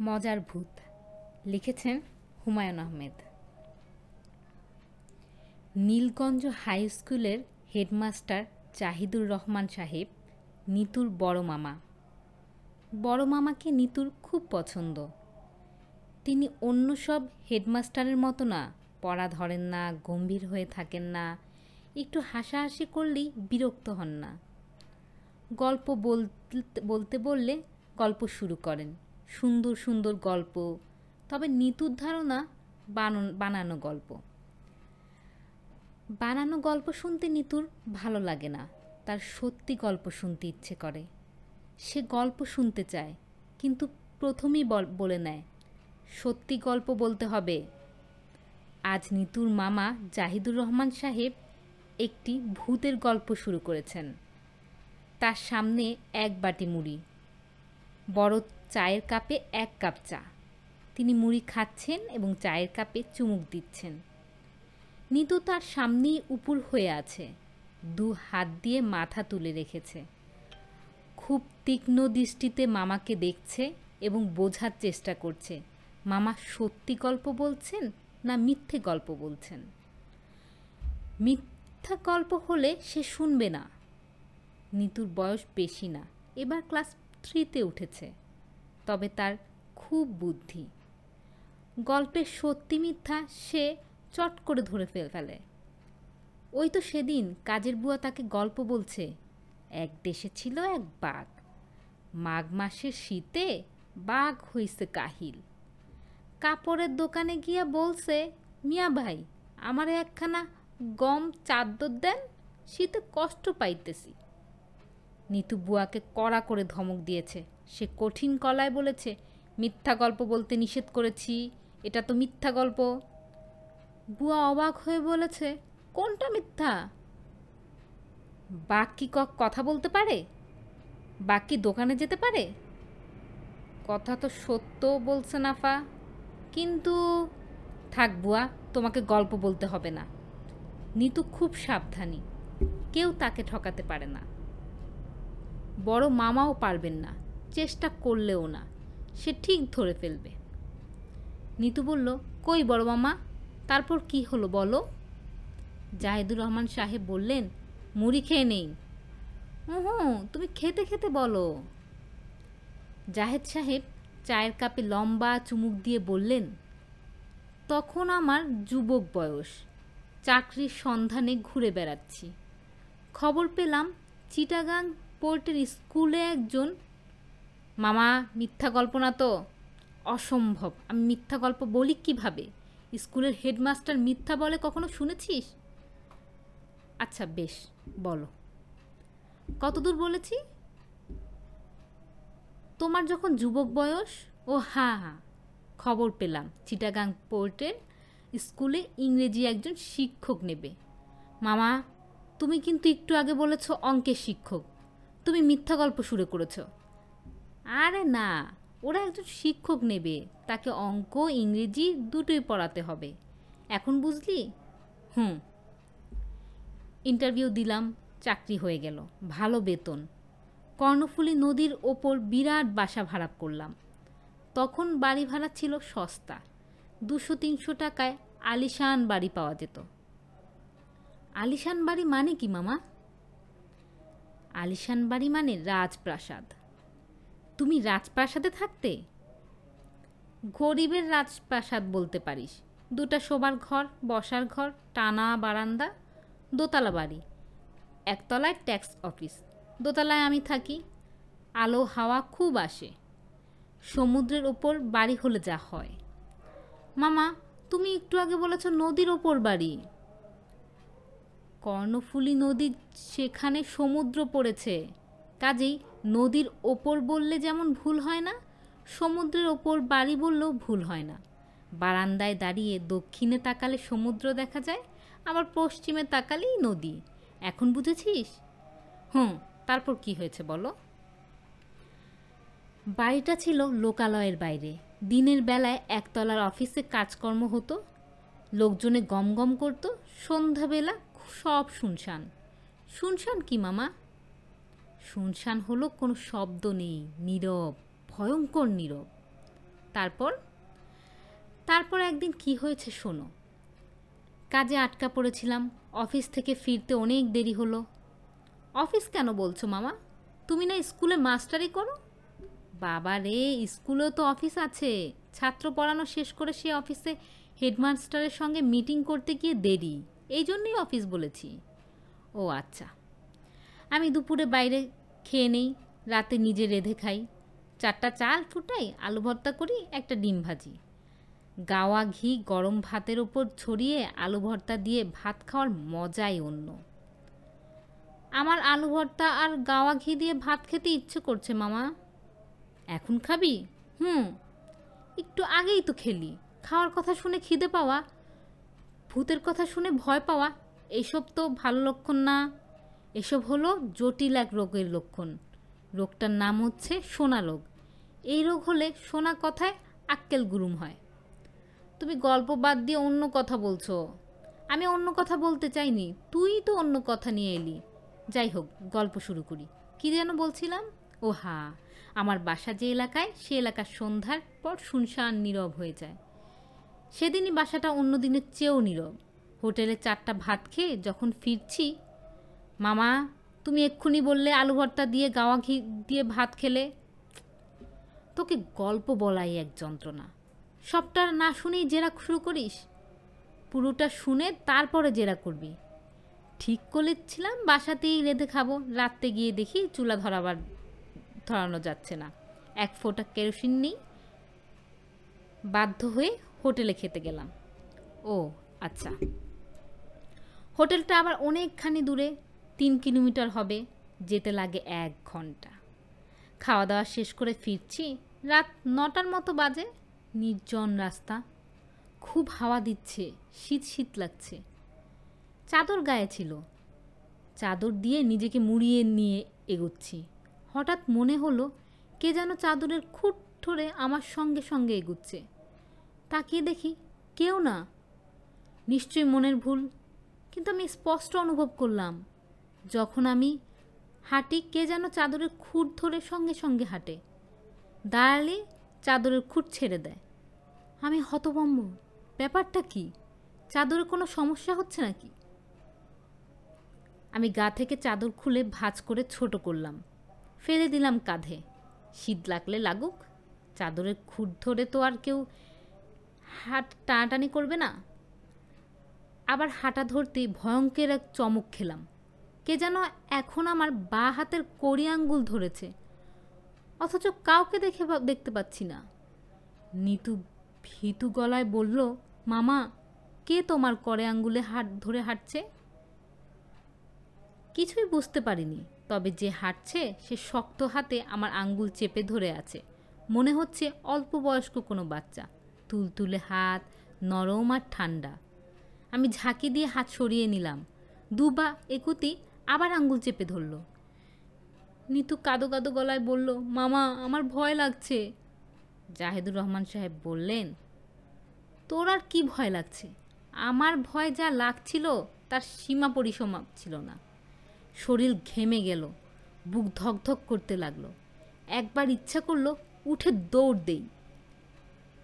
মজার ভূত। লিখেছেন হুমায়ুন আহমেদ। নীলগঞ্জ হাই স্কুলের হেডমাস্টার জাহিদুর রহমান সাহেব, নিতুর বড় মামা। বড় মামাকে নিতুর খুব পছন্দ। তিনি অন্য সব হেডমাস্টারের মতো না, পড়া ধরেন না, গম্ভীর হয়ে থাকেন না, একটু হাসাহাসি করলেই বিরক্ত হন না। গল্প বলতে বলতে বললে গল্প শুরু করেন। সুন্দর সুন্দর গল্প, তবে নিতুর ধারণা বানানো গল্প। বানানো গল্প শুনতে নিতুর ভালো লাগে না, তার সত্যি গল্প শুনতে ইচ্ছে করে। সে গল্প শুনতে চায়, কিন্তু প্রথমেই বলে নেয়, সত্যি গল্প বলতে হবে। আজ নিতুর মামা জাহিদুর রহমান সাহেব একটি ভূতের গল্প শুরু করেছেন। তার সামনে এক বাটি মুড়ি, বড় চায়ের কাপে এক কাপ চা। তিনি মুড়ি খাচ্ছেন এবং চায়ের কাপে চুমুক দিচ্ছেন। নিতু তার সামনেই উপুর হয়ে আছে, দু হাত দিয়ে মাথা তুলে রেখেছে। খুব তীক্ষ্ণ দৃষ্টিতে মামাকে দেখছে এবং বোঝার চেষ্টা করছে, মামা সত্যি গল্প বলছেন না মিথ্যে গল্প বলছেন? মিথ্যা গল্প হলে সে শুনবে না। নিতুর বয়স বেশি না, এবার ক্লাস থ্রিতে উঠেছে। তবে তার খুব বুদ্ধি। গল্পের সত্যি মিথ্যা সে চট করে ধরে ফেলে। ওই তো সেদিন কাজের বুয়া তাকে গল্প বলছে, এক দেশে ছিল এক বাঘ। মাঘ মাসের শীতে বাঘ হইছে কাহিল। কাপড়ের দোকানে গিয়া বলছে, মিয়া ভাই, আমার একখানা গম চাদর দেন, শীতে কষ্ট পাইতেছি। নিতু বুয়াকে কড়া করে ধমক দিয়েছে। সে কঠিন কলায় বলেছে, মিথ্যা গল্প বলতে নিষেধ করেছি, এটা তো মিথ্যা গল্প। বুয়া অবাক হয়ে বলেছে, কোনটা মিথ্যা? বাঘ কি কথা বলতে পারে? বাঘ কি দোকানে যেতে পারে? কথা তো সত্য বলছে নাফা, কিন্তু থাক বুয়া, তোমাকে গল্প বলতে হবে না। নিতু খুব সাবধানী, কেউ তাকে ঠকাতে পারে না। বড় মামাও পারবেন না, চেষ্টা করলেও না, সে ঠিক ধরে ফেলবে। নিতু বলল, কই বড় মামা, তারপর কি হলো বলো? জাহিদুর রহমান সাহেব বললেন, মুড়ি খেয়ে নেই। হুম তুমি খেতে খেতে বলো। জাহেদ সাহেব চায়ের কাপে লম্বা চুমুক দিয়ে বললেন, তখন আমার যুবক বয়স, চাকরির সন্ধানে ঘুরে বেড়াচ্ছি। খবর পেলাম, চিটাগাং পোর্টের স্কুলে একজন, মামা, মিথ্যা গল্প না তো? অসম্ভব। আমি মিথ্যা গল্প বলি কীভাবে? স্কুলের হেডমাস্টার মিথ্যা বলে কখনো শুনেছিস? আচ্ছা বেশ, বলো। কতদূর বলেছি? তোমার যখন যুবক বয়স? ও হ্যাঁ হ্যাঁ খবর পেলাম। চিটাগাং পোর্টের স্কুলে ইংরেজি একজন শিক্ষক নেবে। মামা, তুমি কিন্তু একটু আগে বলেছ অঙ্কের শিক্ষক। তুমি মিথ্যা গল্প শুরু করেছ। আরে না, ওরা একজন শিক্ষক নেবে, তাকে অঙ্ক, ইংরেজি দুটোই পড়াতে হবে। এখন বুঝলি? হুম। ইন্টারভিউ দিলাম, চাকরি হয়ে গেল, ভালো বেতন। কর্ণফুলী নদীর ওপর বিরাট বাসা ভাড়া করলাম। তখন বাড়ি ভাড়া ছিল সস্তা, দুশো তিনশো টাকায় আলিশান বাড়ি পাওয়া যেত। আলিশান বাড়ি মানে কি, মামা? আলিশান বাড়ি মানে রাজপ্রাসাদ। তুমি রাজপ্রাসাদে থাকতে? গরিবের রাজপ্রাসাদ বলতে পারিস। দুটা শোবার ঘর, বসার ঘর, টানা বারান্দা, দোতলা বাড়ি। একতলায় ট্যাক্স অফিস, দোতলায় আমি থাকি। আলো, হাওয়া খুব আসে। সমুদ্রের ওপর বাড়ি হলে যা হয়। মামা, তুমি একটু আগে বলেছ নদীর ওপর বাড়ি। কর্ণফুলী নদী সেখানে সমুদ্র পড়েছে। কাজেই নদীর ওপর বললে যেমন ভুল হয় না, সমুদ্রের ওপর বাড়ি বললেও ভুল হয় না। বারান্দায় দাঁড়িয়ে দক্ষিণে তাকালে সমুদ্র দেখা যায়, আবার পশ্চিমে তাকালেই নদী। এখন বুঝেছিস? হুম, তারপর কি হয়েছে বলো? বাড়িটা ছিল লোকালয়ের বাইরে। দিনের বেলায় একতলার অফিসে কাজকর্ম হতো। লোকজনে গম গম করতো। সন্ধ্যাবেলা সব শুনশান। শুনশান কি, মামা? শুনশান হলো কোনো শব্দ নেই, নীরব, ভয়ঙ্কর নীরব। তারপর? তারপর একদিন কি হয়েছে শোনো। কাজে আটকা পড়েছিলাম, অফিস থেকে ফিরতে অনেক দেরি হলো। অফিস কেন বলছো, মামা? তুমি না স্কুলে মাস্টারি করো? বাবা রে, স্কুলেও তো অফিস আছে। ছাত্র পড়ানো শেষ করে সে অফিসে হেডমাস্টারের সঙ্গে মিটিং করতে গিয়ে দেরি। এই জন্যই অফিস বলেছি। ও আচ্ছা। আমি দুপুরে বাইরে খেয়ে নেই, রাতে নিজে রেঁধে খাই। চারটা চাল ফুটাই, আলু ভর্তা করি, একটা ডিম ভাজি। গাওয়া ঘি গরম ভাতের ওপর ছড়িয়ে আলু ভর্তা দিয়ে ভাত খাওয়ার মজাই অন্য। আমার আলু ভর্তা আর গাওয়া ঘি দিয়ে ভাত খেতে ইচ্ছে করছে মামা। এখন খাবি? হুম। একটু আগেই তো খেলি। খাওয়ার কথা শুনে খিদে পাওয়া ভূতের কথা শুনে ভয় পাওয়া এইসব তো ভালো লক্ষণ না। এসব হলো জটিল এক রোগের লক্ষণ। রোগটার নাম হচ্ছে সোনা রোগ। এই রোগ হলে সোনা কথায় আক্কেল গুরুম হয়। তুমি গল্প বাদ দিয়ে অন্য কথা বলছো। আমি অন্য কথা বলতে চাইনি। তুই তো অন্য কথা নিয়ে এলি। যাই হোক, গল্প শুরু করি। কী যেন বলছিলাম? ও হা আমার বাসা যে এলাকায়, সে এলাকার সন্ধ্যার পর শুনশান নীরব হয়ে যায়। সেদিনই বাসাটা অন্য দিনের চেয়েও নীরব। হোটেলে চারটা ভাত খেয়ে যখন ফিরছি, মামা, তুমি এক্ষুনি বললে আলু ভর্তা দিয়ে, গাওয়া ঘি দিয়ে ভাত খেলে? তোকে গল্প বলাই এক যন্ত্রণা। সবটা না শুনেই জেরা শুরু করিস। পুরোটা শুনে তারপরে জেরা করবি। ঠিক করেছিলাম, বাসাতেই রেঁধে খাব। রাত্রে গিয়ে দেখি চুলা ধরাবার, ধরানো যাচ্ছে না। এক ফোঁটা কেরোসিন নেই। বাধ্য হয়ে হোটেলে খেতে গেলাম। ও আচ্ছা। হোটেলটা আবার অনেকখানি দূরে, তিন কিলোমিটার হবে, যেতে লাগে এক ঘণ্টা। খাওয়া দাওয়া শেষ করে ফিরছি, রাত নটার মতো বাজে, নির্জন রাস্তা। খুব হাওয়া দিচ্ছে, শীত শীত লাগছে। চাদর গায়ে ছিল। চাদর দিয়ে নিজেকে মুড়িয়ে নিয়ে এগোচ্ছি। হঠাৎ মনে হলো, কে যেন চাদরের খুট ধরে আমার সঙ্গে সঙ্গে এগুচ্ছে। তাকিয়ে দেখি কেউ না। নিশ্চয়ই মনের ভুল, কিন্তু আমি স্পষ্ট অনুভব করলাম, যখন আমি হাঁটি কে যেন চাদরের খুঁট ধরে সঙ্গে সঙ্গে হাঁটে। দাঁড়ালে চাদরের খুঁট ছেড়ে দেয়। আমি হতভম্ব, ব্যাপারটা কি? চাদরে কোনো সমস্যা হচ্ছে নাকি? আমি গা থেকে চাদর খুলে ভাঁজ করে ছোট করলাম। ফেলে দিলাম কাঁধে। শীত লাগলে লাগুক, চাদরের খুঁট ধরে তো আর কেউ হাট টানাটানি করবে না? আবার হাঁটা ধরতেই ভয়ঙ্কর এক চমক খেলাম। কে যেন এখন আমার বা হাতের কড়ি আঙ্গুল ধরেছে। অথচ কাউকে দেখে দেখতে পাচ্ছি না। নিতু ভীতু গলায় বলল, মামা, কে তোমার করে আঙ্গুলে হাত ধরে হাঁটছে? কিছুই বুঝতে পারিনি, তবে যে হাঁটছে, সে শক্ত হাতে আমার আঙ্গুল চেপে ধরে আছে। মনে হচ্ছে অল্প বয়স্ক কোনো বাচ্চা। তুলতুলে হাত, নরম আর ঠান্ডা। আমি ঝাঁকি দিয়ে হাত সরিয়ে নিলাম। দুবা একুতি আবার আঙ্গুল চেপে ধরল। নিতু কাদো কাদো গলায় বলল, মামা, আমার ভয় লাগছে। জাহেদুর রহমান সাহেব বললেন, তোর আর কি ভয় লাগছে? আমার ভয় যা লাগছিল তার সীমা পরিসমাপ ছিল না। শরীর ঘেমে গেল, বুক ধকধক করতে লাগল। একবার ইচ্ছা করল উঠে দৌড় দেই।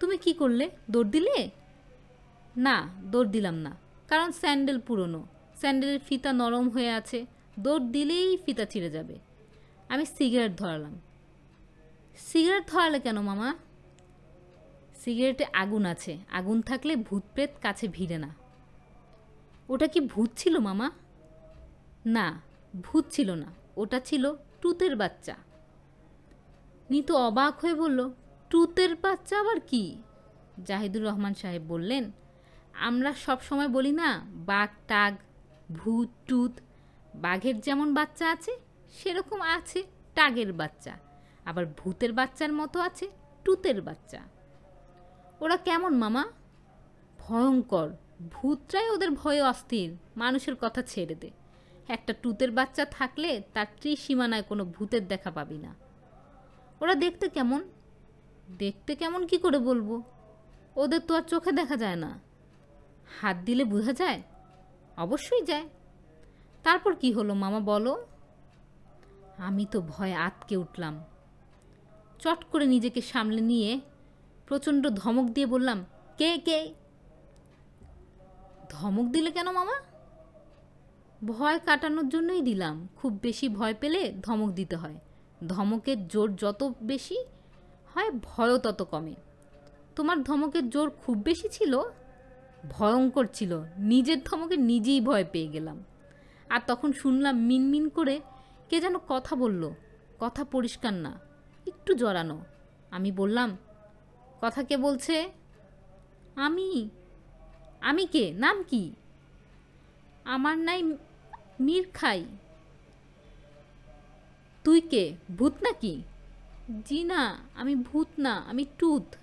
তুমি কি করলে? দৌড় দিলে? না, দৌড় দিলাম না। কারণ স্যান্ডেল পুরনো। স্যান্ডেলের ফিতা নরম হয়ে আছে। দৌড় দিলেই ফিতা ছিঁড়ে যাবে। আমি সিগারেট ধরালাম। সিগারেট ধরালে কেন মামা? সিগারেটে আগুন আছে। আগুন থাকলে ভূত প্রেত কাছে ভিড়ে না। ওটা কি ভূত ছিল মামা? না, ভূত ছিল না। ওটা ছিল টুতের বাচ্চা। নিতু অবাক হয়ে বলল টুতের বাচ্চা আবার কি? জাহিদুর রহমান সাহেব বললেন, আমরা সব সময় বলি না, বাঘ, টাগ, ভূত টুত বাঘের যেমন বাচ্চা আছে, সেরকম আছে টাগের বাচ্চা। আবার ভূতের বাচ্চার মতো আছে টুতের বাচ্চা। ওরা কেমন মামা? ভয়ঙ্কর। ভূতরাই ওদের ভয়ে অস্থির, মানুষের কথা ছেড়ে দে। একটা টুতের বাচ্চা থাকলে তার ত্রিসীমানায় কোনো ভূতের দেখা পাবি না। ওরা দেখতে কেমন? দেখতে কেমন কি করে বলব? ওদের তো আর চোখে দেখা যায় না। হাত দিলে বোঝা যায়? অবশ্যই যায়। তারপর কি হলো মামা বলো? আমি তো ভয়ে আতকে উঠলাম। চট করে নিজেকে সামলে নিয়ে প্রচণ্ড ধমক দিয়ে বললাম, কে কে? ধমক দিলে কেন মামা? ভয় কাটানোর জন্যই দিলাম। খুব বেশি ভয় পেলে ধমক দিতে হয়। ধমকের জোর যত বেশি হয় ভয়ও তত কমে। তোমার ধমকের জোর খুব বেশি ছিল? ভয়ঙ্কর ছিল। নিজের ধমকে নিজেই ভয় পেয়ে গেলাম। আর তখন শুনলাম মিনমিন করে কে যেন কথা বলল। কথা পরিষ্কার না, একটু জড়ানো। আমি বললাম, কথা কে বলছে? আমি আমি কে? নাম কি? আমার নাই মীর খাই। তুই কে? ভূত নাকি? জি না, আমি ভূত না, আমি টুথ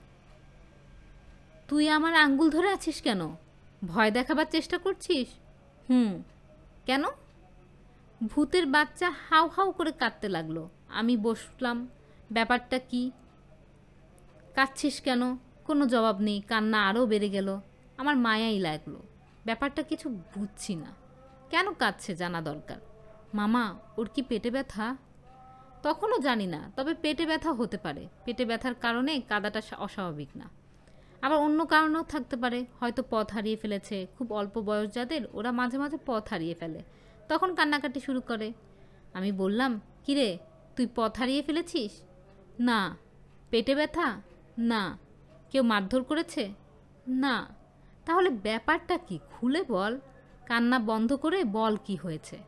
তুই আমার আঙ্গুল ধরে আছিস কেন? ভয় দেখাবার চেষ্টা করছিস? হুম। কেন? ভূতের বাচ্চা হাউ হাউ করে কাঁদতে লাগল। আমি বসলাম, ব্যাপারটা কি? কাঁদছিস কেন? কোনো জবাব নেই, কান্না আরও বেড়ে গেল। আমার মায়াই লাগল। ব্যাপারটা কিছু বুঝছি না। কেন কাঁদছে জানা দরকার। মামা, ওর কি পেটে ব্যথা? তখনও জানি না, তবে পেটে ব্যথা হতে পারে। পেটে ব্যথার কারণে কাদাটা অস্বাভাবিক না। আবার অন্য কারণেও থাকতে পারে। হয়তো পথ হারিয়ে ফেলেছে। খুব অল্প বয়স যাদের, ওরা মাঝে মাঝে পথ হারিয়ে ফেলে। তখন কান্নাকাটি শুরু করে। আমি বললাম, কিরে, তুই পথ হারিয়ে ফেলেছিস? না। পেটে ব্যথা? না। কেউ মারধর করেছে? না। তাহলে ব্যাপারটা কি? খুলে বল। কান্না বন্ধ করে বল কি হয়েছে?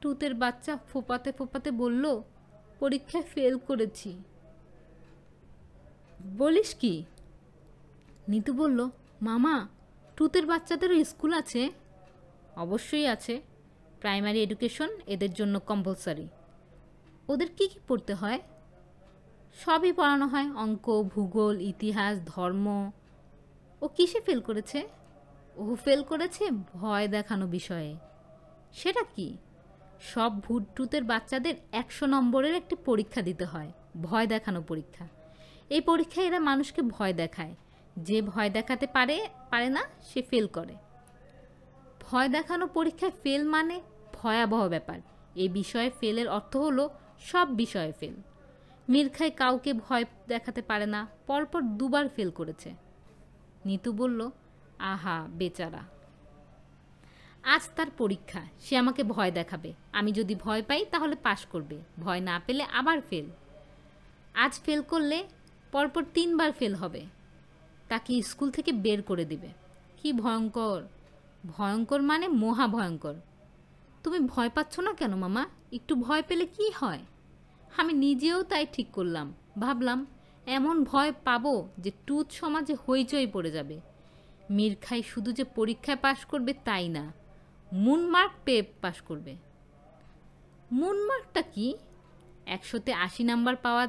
টুতের বাচ্চা ফোপাতে ফোপাতে বলল পরীক্ষায় ফেল করেছি। বলিস কি? নিতু বলল, মামা টুতের বাচ্চাদেরও স্কুল আছে? অবশ্যই আছে। প্রাইমারি এডুকেশন এদের জন্য কম্পালসারি ওদের কি কি পড়তে হয়? সবই পড়ানো হয়। অঙ্ক, ভূগোল, ইতিহাস, ধর্ম। ও কিসে ফেল করেছে? ও ফেল করেছে ভয় দেখানো বিষয়ে। সেটা কি? সব ভূত টুতের বাচ্চাদের একশো নম্বরের একটি পরীক্ষা দিতে হয়, ভয় দেখানো পরীক্ষা। এই পরীক্ষায় এরা মানুষকে ভয় দেখায়। যে ভয় দেখাতে পারে পারে না, সে ফেল করে। ভয় দেখানো পরীক্ষায় ফেল মানে ভয়াবহ ব্যাপার। এ বিষয়ে ফেলের অর্থ হলো সব বিষয়ে ফেল মির্খায় কাউকে ভয় দেখাতে পারে না, পরপর দুবার ফেল করেছে। নিতু বলল, আহা, বেচারা। আজ তার পরীক্ষা, সে আমাকে ভয় দেখাবে। আমি যদি ভয় পাই, তাহলে পাশ করবে। ভয় না পেলে আবার ফেল আজ ফেল করলে পরপর তিনবার ফেল হবে। তাকে স্কুল থেকে বের করে দিবে। কি ভয়ঙ্কর। ভয়ঙ্কর মানে মহা ভয়ঙ্কর। তুমি ভয় পাচ্ছ না কেন, মামা? একটু ভয় পেলে কি হয়? আমি নিজেও তাই ঠিক করলাম। ভাবলাম, এমন ভয় পাবো যে টুথ সমাজে হইচই পড়ে যাবে। মিরখাই শুধু যে পরীক্ষায় পাশ করবে তাই না। মুন মার্ক পেয়ে পাশ করবে মুনমার্কটা কি? একশোতে আশি নাম্বার পাওয়া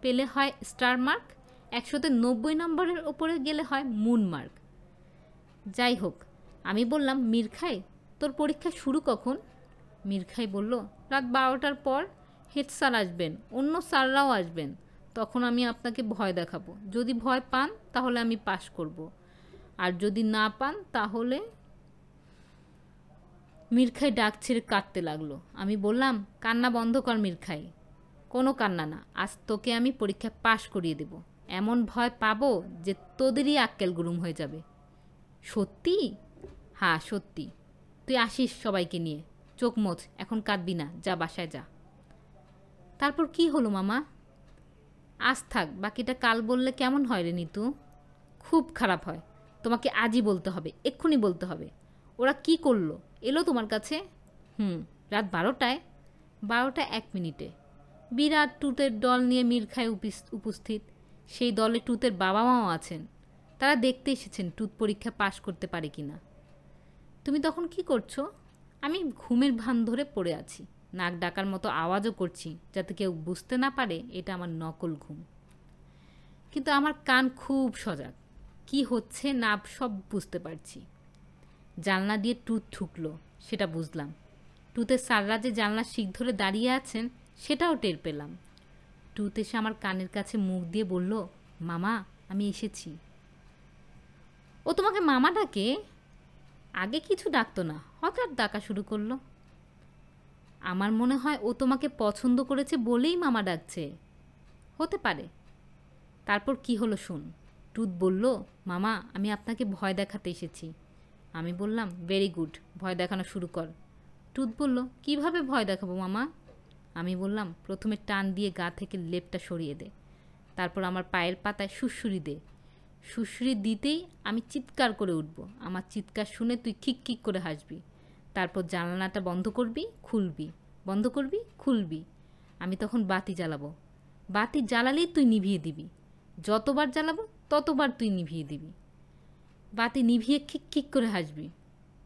পেলে হয় স্টার মার্ক একশোতে নব্বই নম্বরের ওপরে গেলে হয় মুনমার্ক যাই হোক, আমি বললাম, মিরখাই, তোর পরীক্ষা শুরু কখন? মিরখাই বলল, রাত বারোটার পর হেড স্যার আসবেন, অন্য স্যাররাও আসবেন। তখন আমি আপনাকে ভয় দেখাবো। যদি ভয় পান, তাহলে আমি পাশ করব। আর যদি না পান, তাহলে মিরখাই ডাক ছেড়ে কাঁদতে লাগল। আমি বললাম, কান্না বন্ধ কর মিরখাই। কোনো কান্না না। আজ তোকে আমি পরীক্ষায় পাশ করিয়ে দেব। এমন ভয় পাবো যে তোদেরই আক্কেল গুরুম হয়ে যাবে। সত্যি? হ্যাঁ সত্যি। তুই আসিস সবাইকে নিয়ে। চোখ মোচ এখন কাঁদবি না। যা, বাসায় যা। তারপর কি হলো মামা? আজ থাক, বাকিটা কাল বললে কেমন হয় রে নিতু? খুব খারাপ হয়। তোমাকে আজই বলতে হবে, এক্ষুনি বলতে হবে। ওরা কি করল? এলো তোমার কাছে? হুম, রাত বারোটায়। বারোটা এক মিনিটে। বিরাট টুতের দল নিয়ে মিরখায় উপিস- উপস্থিত। সেই দলে টুতের বাবা মাও আছেন। তারা দেখতে এসেছেন টুত পরীক্ষা পাশ করতে পারে কি না তুমি তখন কি করছ? আমি ঘুমের ভান ধরে পড়ে আছি। নাক ডাকার মতো আওয়াজও করছি, যাতে কেউ বুঝতে না পারে এটা আমার নকল ঘুম। কিন্তু আমার কান খুব সজাগ। কি হচ্ছে না সব বুঝতে পারছি। জানলা দিয়ে টুথ ঠুকলো, সেটা বুঝলাম। টুথের সাররা যে জানলার শিখ ধরে দাঁড়িয়ে আছেন, সেটাও টের পেলাম। টুথ এসে আমার কানের কাছে মুখ দিয়ে বলল, মামা, আমি এসেছি। ও তোমাকে মামা ডাকে? আগে কিছু ডাকতো না, হঠাৎ ডাকা শুরু করল। আমার মনে হয় ও তোমাকে পছন্দ করেছে বলেই মামা ডাকছে। হতে পারে। তারপর কি হলো শুন। টুত বলল, মামা, আমি আপনাকে ভয় দেখাতে এসেছি। আমি বললাম ভেরি গুড ভয় দেখানো শুরু কর। টুত বলল, কীভাবে ভয় দেখাবো মামা? আমি বললাম, প্রথমে টান দিয়ে গা থেকে লেপটা সরিয়ে দে, তারপর আমার পায়ের পাতায় সুড়সুড়ি দে। সুড়সুড়ি দিতেই আমি চিৎকার করে উঠব, আমার চিৎকার শুনে তুই খিক খিক করে হাসবি। তারপর জানালাটা বন্ধ করবি, খুলবি, বন্ধ করবি, খুলবি। আমি তখন বাতি জ্বালাবো। বাতি জ্বালালেই তুই নিভিয়ে দিবি। যতবার জ্বালাবো, ততবার তুই নিভিয়ে দিবি। বাতি নিভিয়ে খিক খিক করে হাসবি।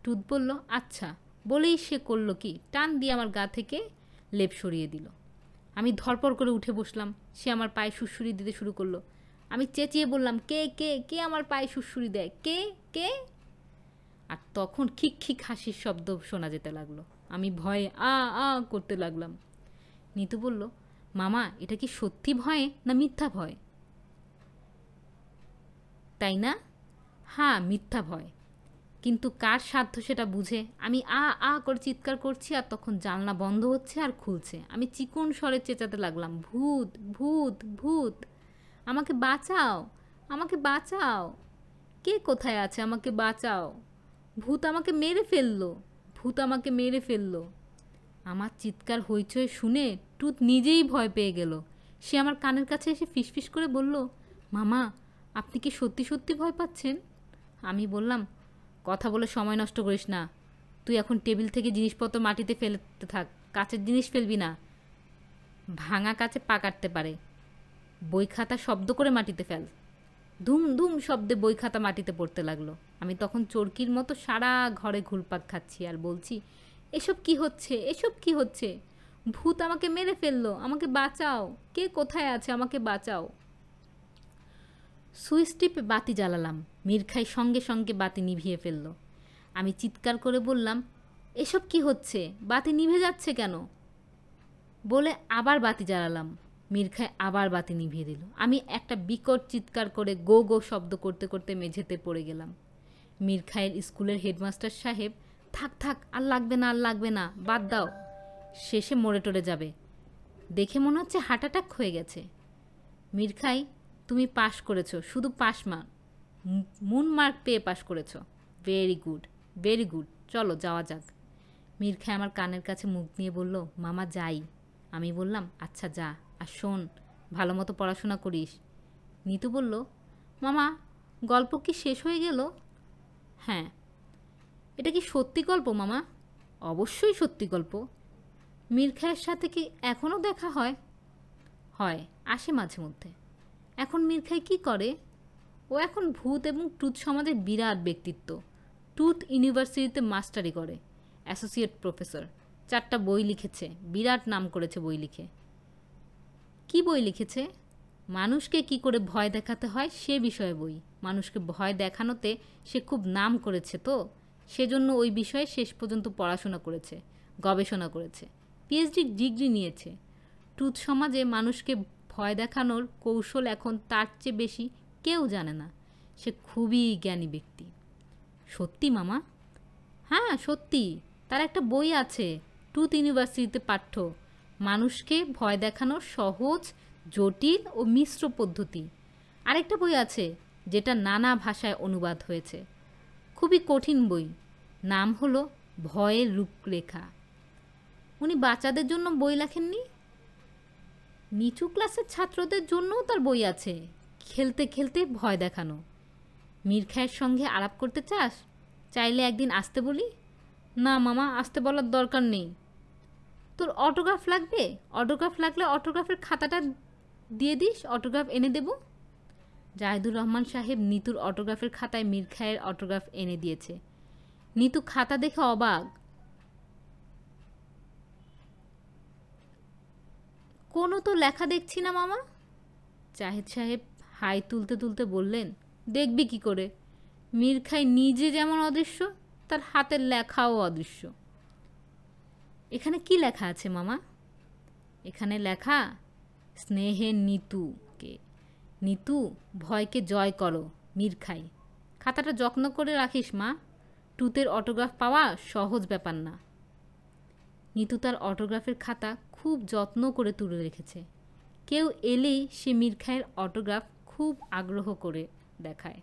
টুত বলল আচ্ছা বলেই সে করল কি? টান দিয়ে আমার গা থেকে লেপ সরিয়ে দিল। আমি ধরপড় করে উঠে বসলাম। সে আমার পায়ে সুড়সুড়ি দিতে শুরু করল। আমি চেঁচিয়ে বললাম, কে কে কে আমার পায়ে সুড়সুড়ি দেয়? কে কে? আর তখন খিক খিক হাসির শব্দ শোনা যেতে লাগল। আমি ভয়ে আ আ করতে লাগলাম। নিতু বলল, মামা, এটা কি সত্যি ভয়ে না মিথ্যা ভয়? তাই না? হ্যাঁ মিথ্যা ভয়। কিন্তু কার সাধ্য সেটা বুঝে? আমি আ আ করে চিৎকার করছি আর তখন জানলা বন্ধ হচ্ছে আর খুলছে। আমি চিকন স্বরে চেঁচাতে লাগলাম, ভূত ভূত ভূত, আমাকে বাঁচাও আমাকে বাঁচাও। কে কোথায় আছে? আমাকে বাঁচাও। ভূত আমাকে মেরে ফেলল, ভূত আমাকে মেরে ফেলল। আমার চিৎকার হইচই শুনে টুত নিজেই ভয় পেয়ে গেল। সে আমার কানের কাছে এসে ফিসফিস করে বলল, মামা, আপনি কি সত্যি সত্যি ভয় পাচ্ছেন? আমি বললাম, কথা বলে সময় নষ্ট করিস না। তুই এখন টেবিল থেকে জিনিসপত্র মাটিতে ফেলতে থাক, কাচের জিনিস ফেলবি না। ভাঙা কাছে পা কাটতে পারে। বই খাতা শব্দ করে মাটিতে ফেল। ধুম ধুম শব্দে বই খাতা মাটিতে পড়তে লাগল। আমি তখন চরকির মতো সারা ঘরে ঘুরপাক খাচ্ছি আর বলছি, এসব কি হচ্ছে? এসব কি হচ্ছে? ভূত আমাকে মেরে ফেলল, আমাকে বাঁচাও। কে কোথায় আছে আমাকে বাঁচাও? সুইচ টিপে বাতি জ্বালালাম। মিরখাই সঙ্গে সঙ্গে বাতি নিভিয়ে ফেলল। আমি চিৎকার করে বললাম, এসব কি হচ্ছে? বাতি নিভে যাচ্ছে কেন? বলে আবার বাতি জ্বালালাম। মিরখাই আবার বাতি নিভিয়ে দিল। আমি একটা বিকট চিৎকার করে গো গো শব্দ করতে করতে মেঝেতে পড়ে গেলাম। মিরখাইয়ের স্কুলের হেডমাস্টার সাহেব, থাক থাক, আর লাগবে না, আর লাগবে না, বাদ দাও। শেষে মরে টরে যাবে। দেখে মনে হচ্ছে হার্ট অ্যাটাক হয়ে গেছে। মিরখাই তুমি পাশ করেছ, শুধু পাস মার্ক মুন মার্ক পেয়ে পাশ করেছ। ভেরি গুড ভেরি গুড চলো, যাওয়া যাক। মিরখাই আমার কানের কাছে মুখ নিয়ে বলল, মামা, যাই। আমি বললাম আচ্ছা যা, আর শোন, ভালো মতো পড়াশোনা করিস। নিতু বলল, মামা, গল্প কি শেষ হয়ে গেল? হ্যাঁ। এটা কি সত্যি গল্প, মামা? অবশ্যই সত্যি গল্প। মীর খায়ের সাথে কি এখনও দেখা হয়? হয়, আসে মাঝে মধ্যে। এখন মীর খাই কী করে? ও এখন ভূত এবং টুথ সমাজের বিরাট ব্যক্তিত্ব। টুথ ইউনিভার্সিটিতে মাস্টারি করে, অ্যাসোসিয়েট প্রফেসর। চারটা বই লিখেছে, বিরাট নাম করেছে বই লিখে। কি বই লিখেছে? মানুষকে কি করে ভয় দেখাতে হয় সে বিষয়ে বই। মানুষকে ভয় দেখানোতে সে খুব নাম করেছে তো? সেজন্য ওই বিষয়ে শেষ পর্যন্ত পড়াশোনা করেছে, গবেষণা করেছে। পিএইচডি ডিগ্রি নিয়েছে। টুথ সমাজে মানুষকে ভয় দেখানোর কৌশল এখন তার চেয়ে বেশি কেউ জানে না। সে খুবই জ্ঞানী ব্যক্তি। সত্যি, মামা? হ্যাঁ সত্যি। তার একটা বই আছে টুথ ইউনিভার্সিটিতে পাঠ্য। মানুষকে ভয় দেখানোর সহজ, জটিল ও মিশ্র পদ্ধতি। আরেকটা বই আছে, যেটা নানা ভাষায় অনুবাদ হয়েছে। খুবই কঠিন বই। নাম হলো ভয়ের রূপরেখা। উনি বাচ্চাদের জন্য বই লেখেননি? নিচু ক্লাসের ছাত্রদের জন্যও তার বই আছে। খেলতে খেলতে ভয় দেখানো। মীর খায়ের সঙ্গে আলাপ করতে চাস? চাইলে একদিন আসতে বলি? না মামা, আসতে বলার দরকার নেই। তোর অটোগ্রাফ লাগবে? অটোগ্রাফ লাগলে অটোগ্রাফের খাতাটা দিয়ে দিস, অটোগ্রাফ এনে দেব। জাহিদুর রহমান সাহেব নিতুর অটোগ্রাফের খাতায় মীর খায়ের অটোগ্রাফ এনে দিয়েছে। নিতু খাতা দেখে অবাক। কোনো তো লেখা দেখছি না, মামা। জাহেদ সাহেব হাই তুলতে তুলতে বললেন, দেখবি কি করে? মীর খাই নিজে যেমন অদৃশ্য, তার হাতের লেখাও অদৃশ্য। এখানে কি লেখা আছে, মামা? এখানে লেখা, স্নেহে নিতুকে, নিতু, ভয়কে জয় করো, মীর খাই। খাতাটা যত্ন করে রাখিস, মা। টুতের অটোগ্রাফ পাওয়া সহজ ব্যাপার না। নিতু তার অটোগ্রাফের খাতা খুব যত্ন করে তুলে রেখেছে। কেউ এলেই সে মীর খায়ের অটোগ্রাফ খুব আগ্রহ করে দেখায়।